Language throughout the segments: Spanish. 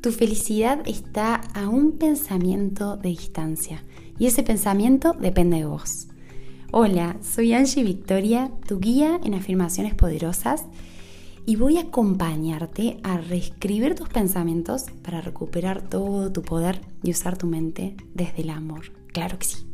Tu felicidad está a un pensamiento de distancia y ese pensamiento depende de vos. Hola, soy Angie Victoria, tu guía en afirmaciones poderosas y voy a acompañarte a reescribir tus pensamientos para recuperar todo tu poder y usar tu mente desde el amor. Claro que sí.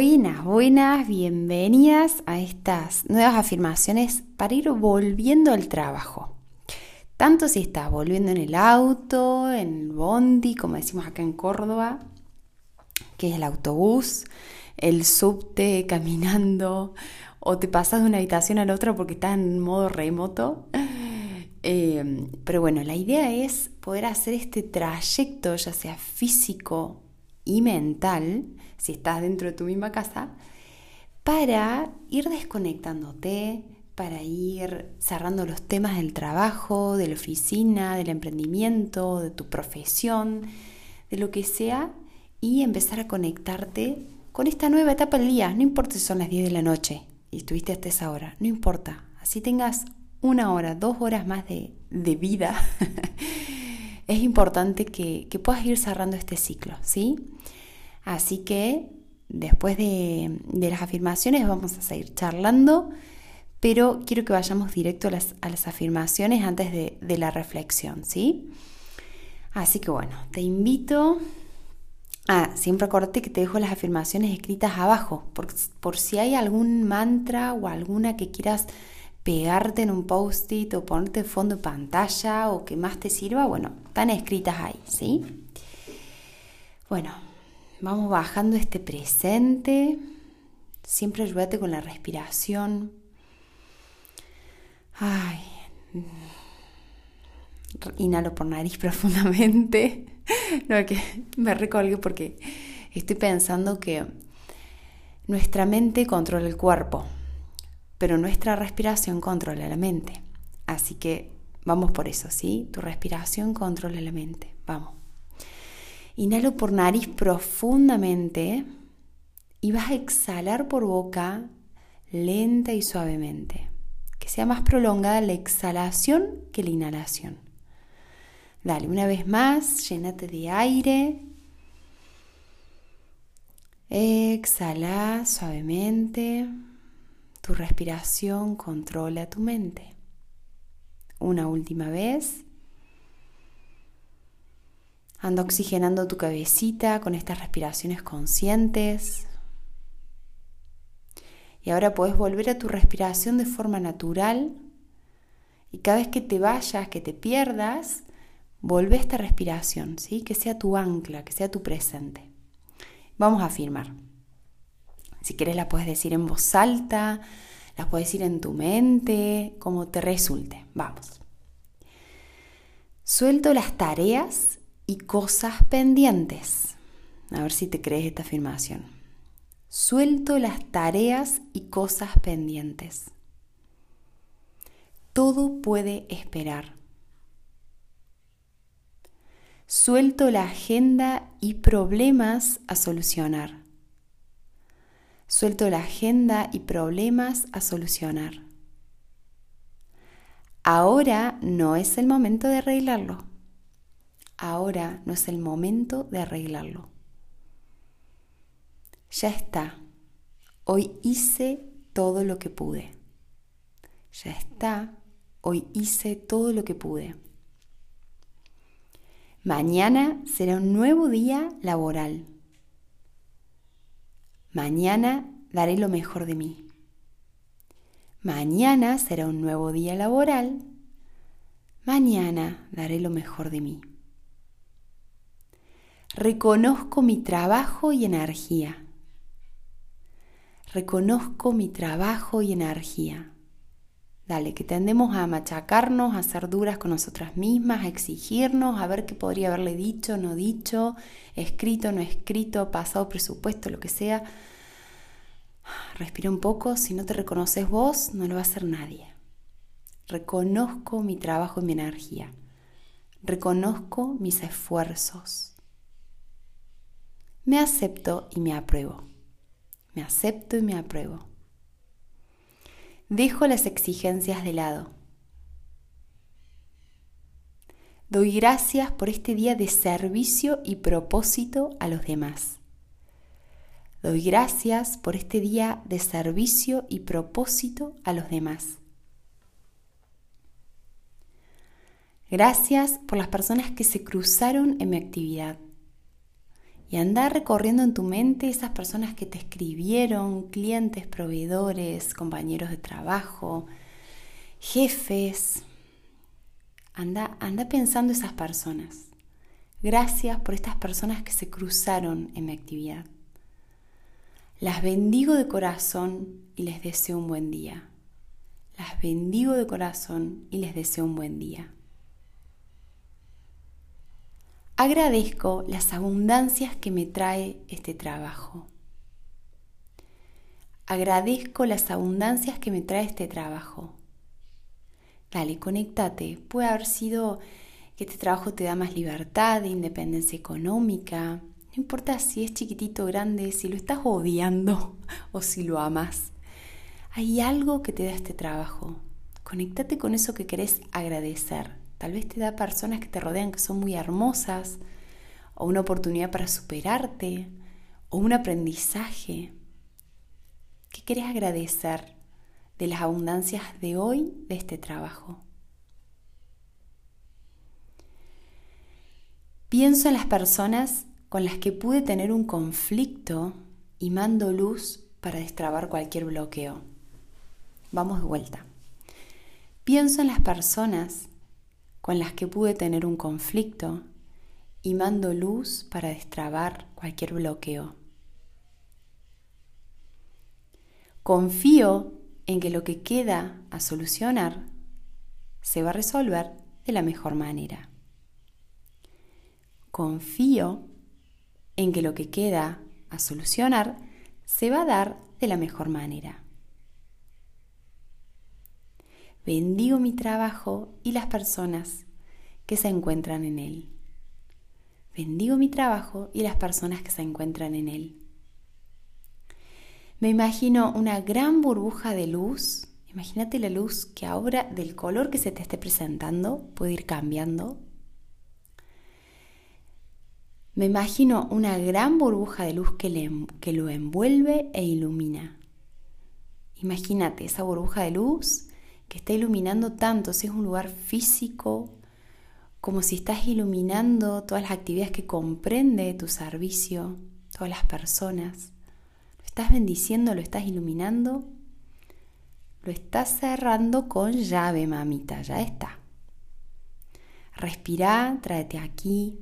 Buenas, buenas, bienvenidas a estas nuevas afirmaciones para ir volviendo al trabajo. Tanto si estás volviendo en el auto, en el bondi, como decimos acá en Córdoba, que es el autobús, el subte caminando o te pasas de una habitación a la otra porque estás en modo remoto. Eh, pero bueno, la idea es poder hacer este trayecto, ya sea físico y mental, si estás dentro de tu misma casa, para ir desconectándote, para ir cerrando los temas del trabajo, de la oficina, del emprendimiento, de tu profesión, de lo que sea, y empezar a conectarte con esta nueva etapa del día. No importa si son las 10 de la noche y estuviste hasta esa hora, no importa. Así tengas una hora, dos horas más de, vida, es importante que, puedas ir cerrando este ciclo, ¿sí? Así que después de, las afirmaciones vamos a seguir charlando, pero quiero que vayamos directo a las, afirmaciones antes de, de la reflexión, ¿sí? Así que bueno, te invito Ah, siempre acordate que te dejo las afirmaciones escritas abajo, por, por si hay algún mantra o alguna que quieras pegarte en un post-it o ponerte fondo de pantalla o que más te sirva, bueno, están escritas ahí, ¿sí? Bueno, vamos bajando este presente. Siempre ayúdate con la respiración. Ay. Inhalo por nariz profundamente. no, que me recolgué porque estoy pensando que nuestra mente controla el cuerpo, pero nuestra respiración controla la mente. Así que vamos por eso, ¿sí? Tu respiración controla la mente. Vamos. Inhalo por nariz profundamente y vas a exhalar por boca lenta y suavemente. Que sea más prolongada la exhalación que la inhalación. Dale, una vez más, llénate de aire. Exhala suavemente. Tu respiración controla tu mente. Una última vez. Anda oxigenando tu cabecita con estas respiraciones conscientes. Y ahora puedes volver a tu respiración de forma natural. Y cada vez que te vayas, que te pierdas, Volve esta respiración, ¿sí? que sea tu ancla, que sea tu presente. Vamos a afirmar. Si quieres la puedes decir en voz alta, la puedes decir en tu mente, como te resulte. Vamos. Suelto las tareas y cosas pendientes. A ver si te crees esta afirmación. Suelto las tareas y cosas pendientes. Todo puede esperar. Suelto la agenda y problemas a solucionar. Suelto la agenda y problemas a solucionar. Ahora no es el momento de arreglarlo. Ahora no es el momento de arreglarlo. Ya está. Hoy hice todo lo que pude. Ya está. Hoy hice todo lo que pude. Mañana será un nuevo día laboral. Mañana daré lo mejor de mí. Mañana será un nuevo día laboral. Mañana daré lo mejor de mí. Reconozco mi trabajo y energía. Reconozco mi trabajo y energía. Dale, que tendemos a machacarnos, a ser duras con nosotras mismas, a exigirnos, a ver qué podría haberle dicho, no dicho, escrito, no escrito, pasado presupuesto, lo que sea. Respira un poco, si no te reconoces vos, no lo va a hacer nadie. Reconozco mi trabajo y mi energía. Reconozco mis esfuerzos. Me acepto y me apruebo. Me acepto y me apruebo. Dejo las exigencias de lado. Doy gracias por este día de servicio y propósito a los demás. Doy gracias por este día de servicio y propósito a los demás. Gracias por las personas que se cruzaron en mi actividad. Y andar recorriendo en tu mente esas personas que te escribieron, clientes, proveedores, compañeros de trabajo, jefes, Anda, anda pensando esas personas. Gracias por estas personas que se cruzaron en mi actividad. Las bendigo de corazón y les deseo un buen día. Las bendigo de corazón y les deseo un buen día. Agradezco las abundancias que me trae este trabajo. Agradezco las abundancias que me trae este trabajo. Dale, conéctate. Puede haber sido que este trabajo te da más libertad, independencia económica. No importa si es chiquitito o grande, si lo estás odiando o si lo amas. Hay algo que te da este trabajo. Conéctate con eso que querés agradecer. Tal vez te da personas que te rodean que son muy hermosas, o una oportunidad para superarte, o un aprendizaje. ¿Qué querés agradecer? de las abundancias de hoy de este trabajo. Pienso en las personas con las que pude tener un conflicto y mando luz para destrabar cualquier bloqueo. Vamos de vuelta. Pienso en las personas con las que pude tener un conflicto y mando luz para destrabar cualquier bloqueo. Confío en que lo que queda a solucionar se va a resolver de la mejor manera. Confío en que lo que queda a solucionar se va a dar de la mejor manera. Bendigo mi trabajo y las personas que se encuentran en él. Bendigo mi trabajo y las personas que se encuentran en él. Me imagino una gran burbuja de luz. Imagínate la luz que ahora del color que se te esté presentando puede ir cambiando. Me imagino una gran burbuja de luz que, que lo envuelve e ilumina. Imagínate esa burbuja de luz que está iluminando tanto, si es un lugar físico, como si estás iluminando todas las actividades que comprende tu servicio, todas las personas estás bendiciendo, lo estás iluminando, lo estás cerrando con llave, mamita, ya está. Respira, tráete aquí.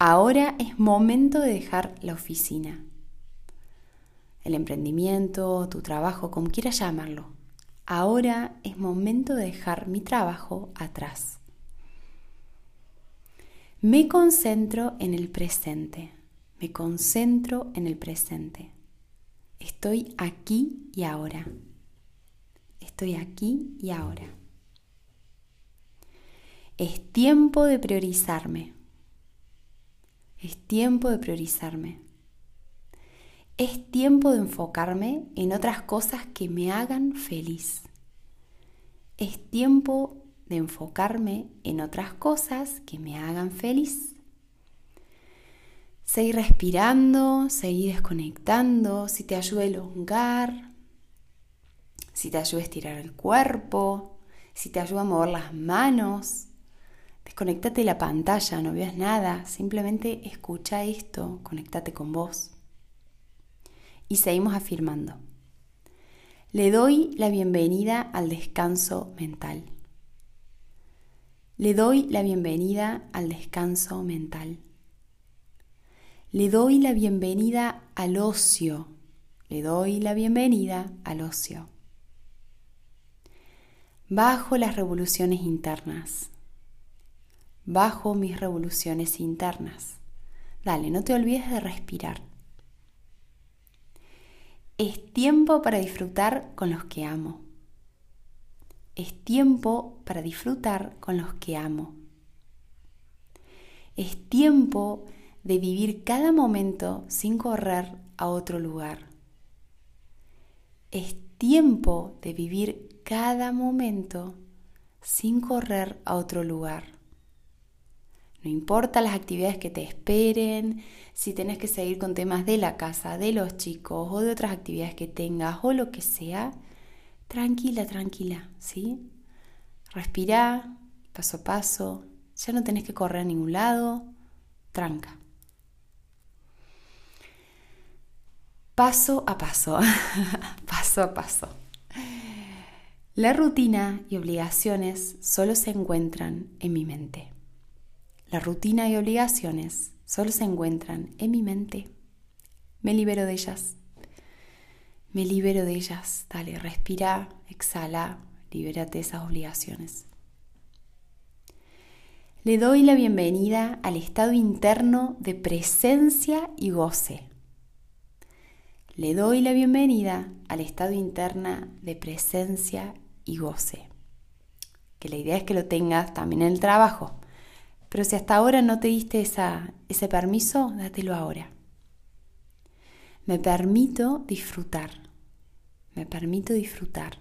Ahora es momento de dejar la oficina, el emprendimiento, tu trabajo, como quieras llamarlo. Ahora es momento de dejar mi trabajo atrás. Me concentro en el presente. Me concentro en el presente. Estoy aquí y ahora. Estoy aquí y ahora. Es tiempo de priorizarme. Es tiempo de priorizarme. Es tiempo de enfocarme en otras cosas que me hagan feliz. Es tiempo de enfocarme en otras cosas que me hagan feliz. Seguir respirando, seguir desconectando, si te ayuda a elongar, si te ayuda a estirar el cuerpo, si te ayuda a mover las manos. Desconectate de la pantalla, no veas nada, simplemente escucha esto, conectate con vos. Y seguimos afirmando. Le doy la bienvenida al descanso mental. Le doy la bienvenida al descanso mental. Le doy la bienvenida al ocio. Le doy la bienvenida al ocio. Bajo las revoluciones internas. Bajo mis revoluciones internas. Dale, no te olvides de respirar. Es tiempo para disfrutar con los que amo. Es tiempo para disfrutar con los que amo. Es tiempo de vivir cada momento sin correr a otro lugar. Es tiempo de vivir cada momento sin correr a otro lugar. No importa las actividades que te esperen, si tenés que seguir con temas de la casa, de los chicos o de otras actividades que tengas o lo que sea, tranquila, tranquila, ¿sí? Respira, paso a paso, ya no tenés que correr a ningún lado, tranca. Paso a paso, paso a paso. La rutina y obligaciones solo se encuentran en mi mente. La rutina y obligaciones solo se encuentran en mi mente. Me libero de ellas. Me libero de ellas. Dale, respira, exhala, libérate de esas obligaciones. Le doy la bienvenida al estado interno de presencia y goce. Le doy la bienvenida al estado interno de presencia y goce. Que la idea es que lo tengas también en el trabajo. Pero si hasta ahora no te diste ese permiso, dátelo ahora. Me permito disfrutar. Me permito disfrutar.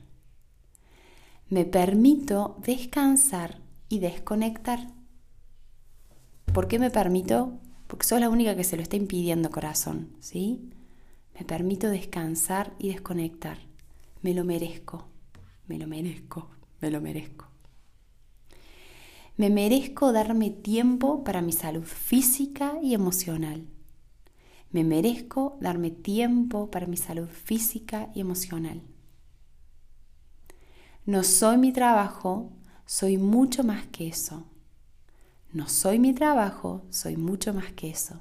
Me permito descansar y desconectar. ¿Por qué me permito? Porque sos la única que se lo está impidiendo, corazón, ¿sí? Me permito descansar y desconectar. Me lo merezco, me lo merezco, me lo merezco. Me merezco darme tiempo para mi salud física y emocional. Me merezco darme tiempo para mi salud física y emocional. No soy mi trabajo, soy mucho más que eso. No soy mi trabajo, soy mucho más que eso.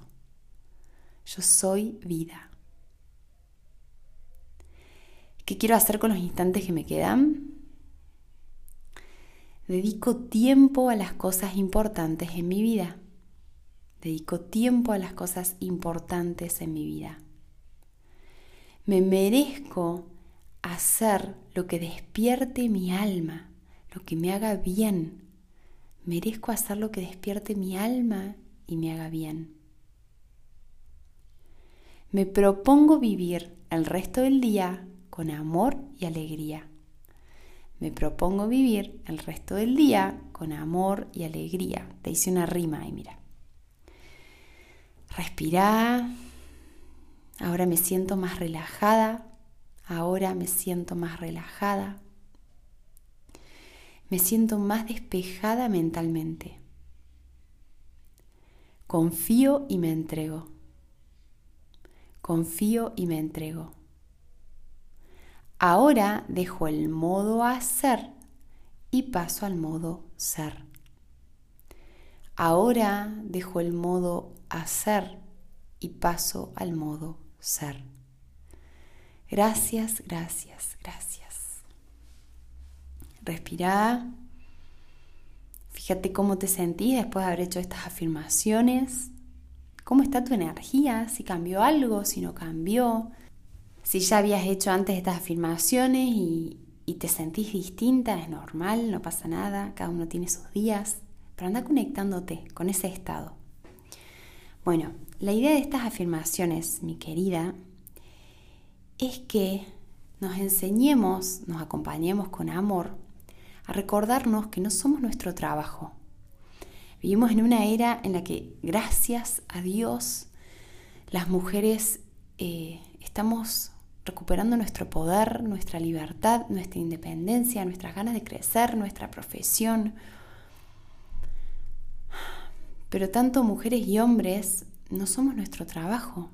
Yo soy vida. ¿Qué quiero hacer con los instantes que me quedan? Dedico tiempo a las cosas importantes en mi vida. Dedico tiempo a las cosas importantes en mi vida. Me merezco hacer lo que despierte mi alma, lo que me haga bien. Merezco hacer lo que despierte mi alma y me haga bien. Me propongo vivir el resto del día con amor y alegría. Me propongo vivir el resto del día con amor y alegría. Te hice una rima ahí, mira. Respira. Ahora me siento más relajada. Ahora me siento más relajada. Me siento más despejada mentalmente. Confío y me entrego. Confío y me entrego. Ahora dejo el modo hacer y paso al modo ser. Ahora dejo el modo hacer y paso al modo ser. Gracias, gracias, gracias. Respira. Fíjate cómo te sentís después de haber hecho estas afirmaciones. ¿Cómo está tu energía? Si cambió algo, si no cambió. Si ya habías hecho antes estas afirmaciones y, te sentís distinta, es normal, no pasa nada, cada uno tiene sus días, pero anda conectándote con ese estado. Bueno, la idea de estas afirmaciones, mi querida, es que nos enseñemos, nos acompañemos con amor a recordarnos que no somos nuestro trabajo. Vivimos en una era en la que, gracias a Dios, las mujeres eh, estamos recuperando nuestro poder, nuestra libertad, nuestra independencia, nuestras ganas de crecer, nuestra profesión. Pero tanto mujeres y hombres no somos nuestro trabajo.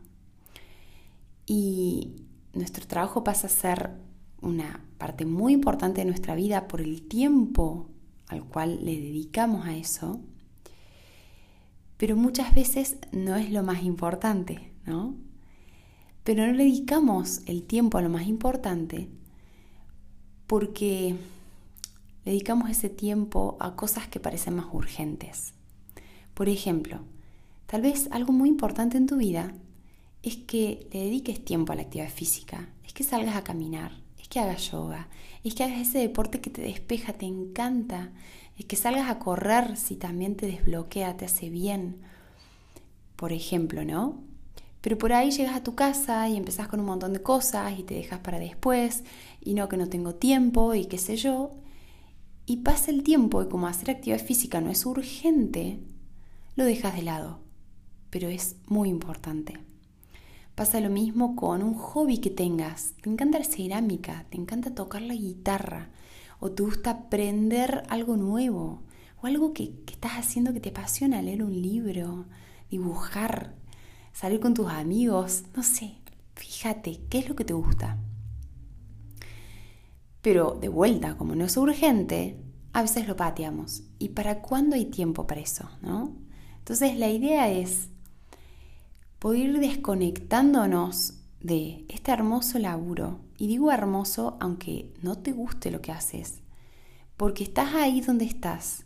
Y nuestro trabajo pasa a ser una parte muy importante de nuestra vida por el tiempo al cual le dedicamos a eso. Pero muchas veces no es lo más importante, ¿no? Pero no le dedicamos el tiempo a lo más importante porque le dedicamos ese tiempo a cosas que parecen más urgentes. Por ejemplo, tal vez algo muy importante en tu vida es que le dediques tiempo a la actividad física, es que salgas a caminar, es que hagas yoga, es que hagas ese deporte que te despeja, te encanta, es que salgas a correr si también te desbloquea, te hace bien. Por ejemplo, ¿no? Pero por ahí llegas a tu casa y empezás con un montón de cosas y te dejas para después y no que no tengo tiempo y qué sé yo. Y pasa el tiempo y como hacer actividad física no es urgente, lo dejas de lado. Pero es muy importante. Pasa lo mismo con un hobby que tengas. Te encanta la cerámica, te encanta tocar la guitarra o te gusta aprender algo nuevo o algo que, que estás haciendo que te apasiona, leer un libro, dibujar, salir con tus amigos, no sé, fíjate qué es lo que te gusta. Pero de vuelta, como no es urgente, a veces lo pateamos. ¿Y para cuándo hay tiempo para eso? ¿no? Entonces la idea es poder ir desconectándonos de este hermoso laburo. Y digo hermoso aunque no te guste lo que haces, porque estás ahí donde estás,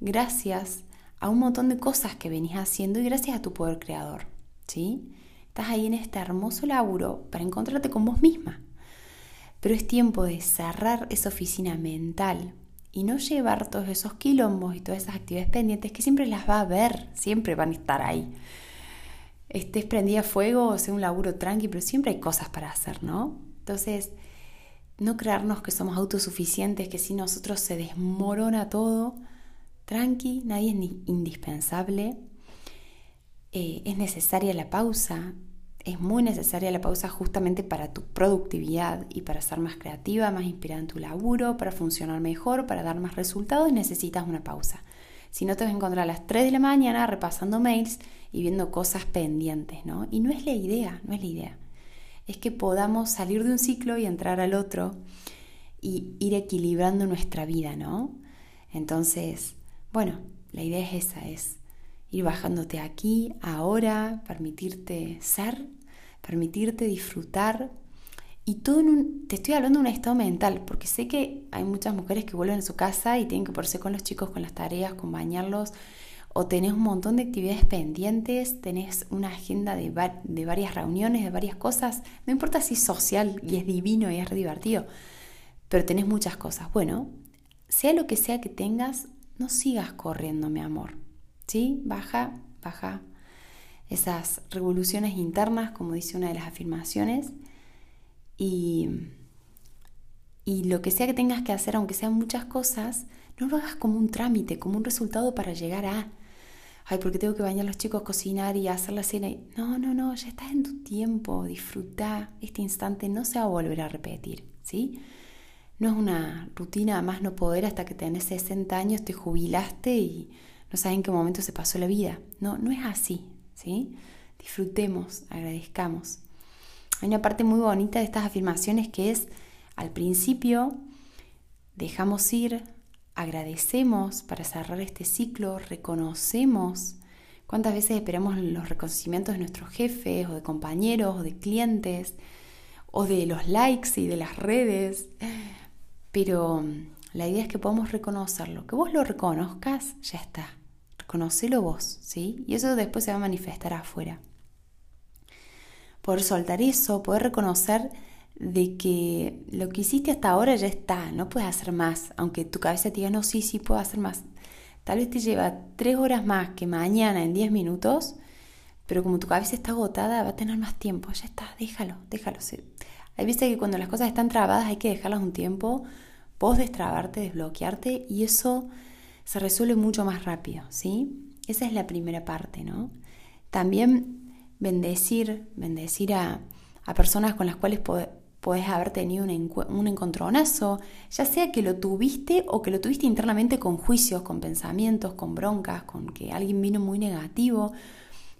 gracias a un montón de cosas que venís haciendo y gracias a tu poder creador. ¿Sí? Estás ahí en este hermoso laburo para encontrarte con vos misma. Pero es tiempo de cerrar esa oficina mental y no llevar todos esos quilombos y todas esas actividades pendientes que siempre las va a ver, siempre van a estar ahí. Estés prendida a fuego o sea un laburo tranqui, pero siempre hay cosas para hacer, ¿no? Entonces, no crearnos que somos autosuficientes, que si nosotros se desmorona todo, tranqui, nadie es indispensable eh, es necesaria la pausa, es muy necesaria la pausa justamente para tu productividad y para ser más creativa, más inspirada en tu laburo, para funcionar mejor, para dar más resultados, necesitas una pausa. Si no te vas a encontrar a las 3 de la mañana repasando mails y viendo cosas pendientes, ¿no? Y no es la idea, no es la idea. Es que podamos salir de un ciclo y entrar al otro y ir equilibrando nuestra vida, ¿no? Entonces, bueno, la idea es esa, es ir bajándote aquí, ahora, permitirte ser, permitirte disfrutar. Y todo en un, te estoy hablando de un estado mental, porque sé que hay muchas mujeres que vuelven a su casa y tienen que ponerse con los chicos, con las tareas, con bañarlos, o tenés un montón de actividades pendientes, tenés una agenda de, de varias reuniones, de varias cosas, no importa si es social y es divino y es divertido, pero tenés muchas cosas. Bueno, sea lo que sea que tengas, no sigas corriendo, mi amor. ¿Sí? Baja, baja esas revoluciones internas, como dice una de las afirmaciones, y, y lo que sea que tengas que hacer, aunque sean muchas cosas, no lo hagas como un trámite, como un resultado para llegar a, ay, porque tengo que bañar a los chicos, cocinar y hacer la cena. No, no, no, ya estás en tu tiempo, disfruta este instante, no se va a volver a repetir, ¿sí? No es una rutina más no poder hasta que tenés 60 años, te jubilaste y no saben en qué momento se pasó la vida. No, no es así, ¿sí? Disfrutemos, agradezcamos. Hay una parte muy bonita de estas afirmaciones que es, al principio, dejamos ir, agradecemos para cerrar este ciclo, reconocemos. ¿Cuántas veces esperamos los reconocimientos de nuestros jefes o de compañeros o de clientes o de los likes y de las redes? Pero la idea es que podamos reconocerlo, que vos lo reconozcas, ya está. Conocelo vos, ¿sí? Y eso después se va a manifestar afuera. Poder soltar eso, poder reconocer de que lo que hiciste hasta ahora ya está, no puedes hacer más, aunque tu cabeza te diga, no, sí, sí, puedo hacer más. Tal vez te lleva tres horas más que mañana en diez minutos, pero como tu cabeza está agotada, va a tener más tiempo, ya está, déjalo, déjalo. Hay veces que cuando las cosas están trabadas hay que dejarlas un tiempo, vos destrabarte, desbloquearte y eso se resuelve mucho más rápido, ¿sí? Esa es la primera parte, ¿no? También bendecir, bendecir a, personas con las cuales puedes haber tenido un, un, encontronazo, ya sea que lo tuviste o que lo tuviste internamente con juicios, con pensamientos, con broncas, con que alguien vino muy negativo.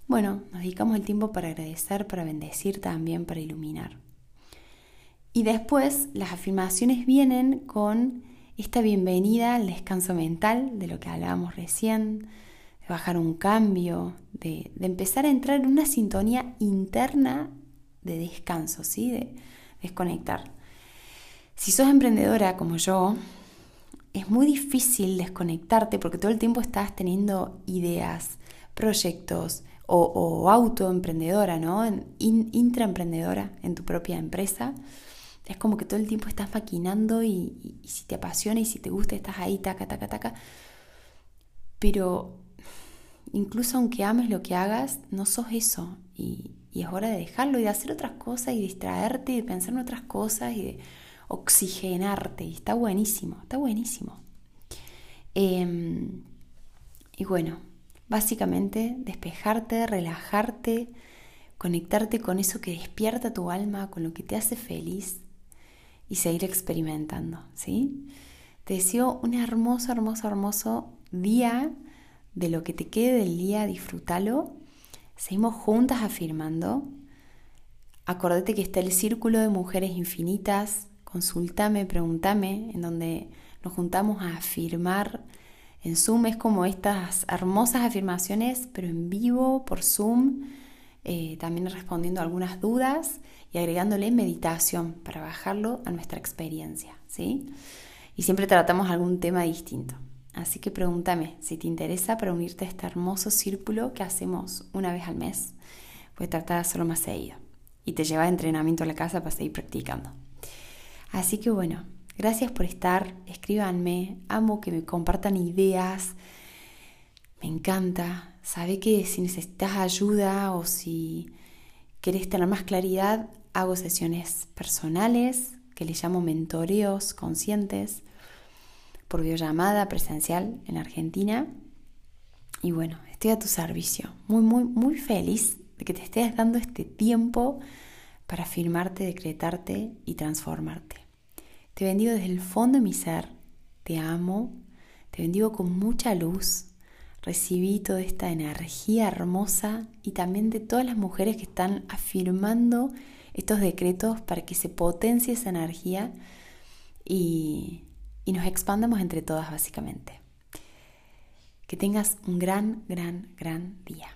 Bueno, nos dedicamos el tiempo para agradecer, para bendecir también, para iluminar. Y después las afirmaciones vienen con esta bienvenida al descanso mental, de lo que hablábamos recién, de bajar un cambio, de, empezar a entrar en una sintonía interna de descanso, ¿sí? de desconectar. Si sos emprendedora como yo, es muy difícil desconectarte porque todo el tiempo estás teniendo ideas, proyectos o, autoemprendedora, ¿no? intraemprendedora en tu propia empresa es como que todo el tiempo estás maquinando y, si te apasiona y si te gusta estás ahí, taca, taca, taca. Pero incluso aunque ames lo que hagas, no sos eso. Y, es hora de dejarlo y de hacer otras cosas y distraerte y de pensar en otras cosas y de oxigenarte. Y está buenísimo, está buenísimo. Em, y bueno, básicamente despejarte, relajarte, conectarte con eso que despierta tu alma, con lo que te hace feliz y seguir experimentando, ¿sí? Te deseo un hermoso, hermoso, hermoso día, de lo que te quede del día, disfrútalo. Seguimos juntas afirmando. Acordate que está el círculo de mujeres infinitas. Consultame, pregúntame, en donde nos juntamos a afirmar. En Zoom es como estas hermosas afirmaciones, pero en vivo, por Zoom, eh, también respondiendo algunas dudas y agregándole meditación para bajarlo a nuestra experiencia, ¿sí? Y siempre tratamos algún tema distinto. Así que pregúntame si te interesa para unirte a este hermoso círculo que hacemos una vez al mes. Puedes tratar de hacerlo más seguido. Y te lleva entrenamiento a la casa para seguir practicando. Así que bueno, gracias por estar. Escríbanme. Amo que me compartan ideas. Me encanta. Sabe que si necesitas ayuda o si querés tener más claridad, hago sesiones personales que le llamo mentoreos conscientes por videollamada presencial en Argentina. Y bueno, estoy a tu servicio. Muy, muy, muy feliz de que te estés dando este tiempo para afirmarte, decretarte y transformarte. Te bendigo desde el fondo de mi ser. Te amo. Te bendigo con mucha luz. Recibí toda esta energía hermosa y también de todas las mujeres que están afirmando estos decretos para que se potencie esa energía y y nos expandamos entre todas básicamente. Que tengas un gran, gran, gran día.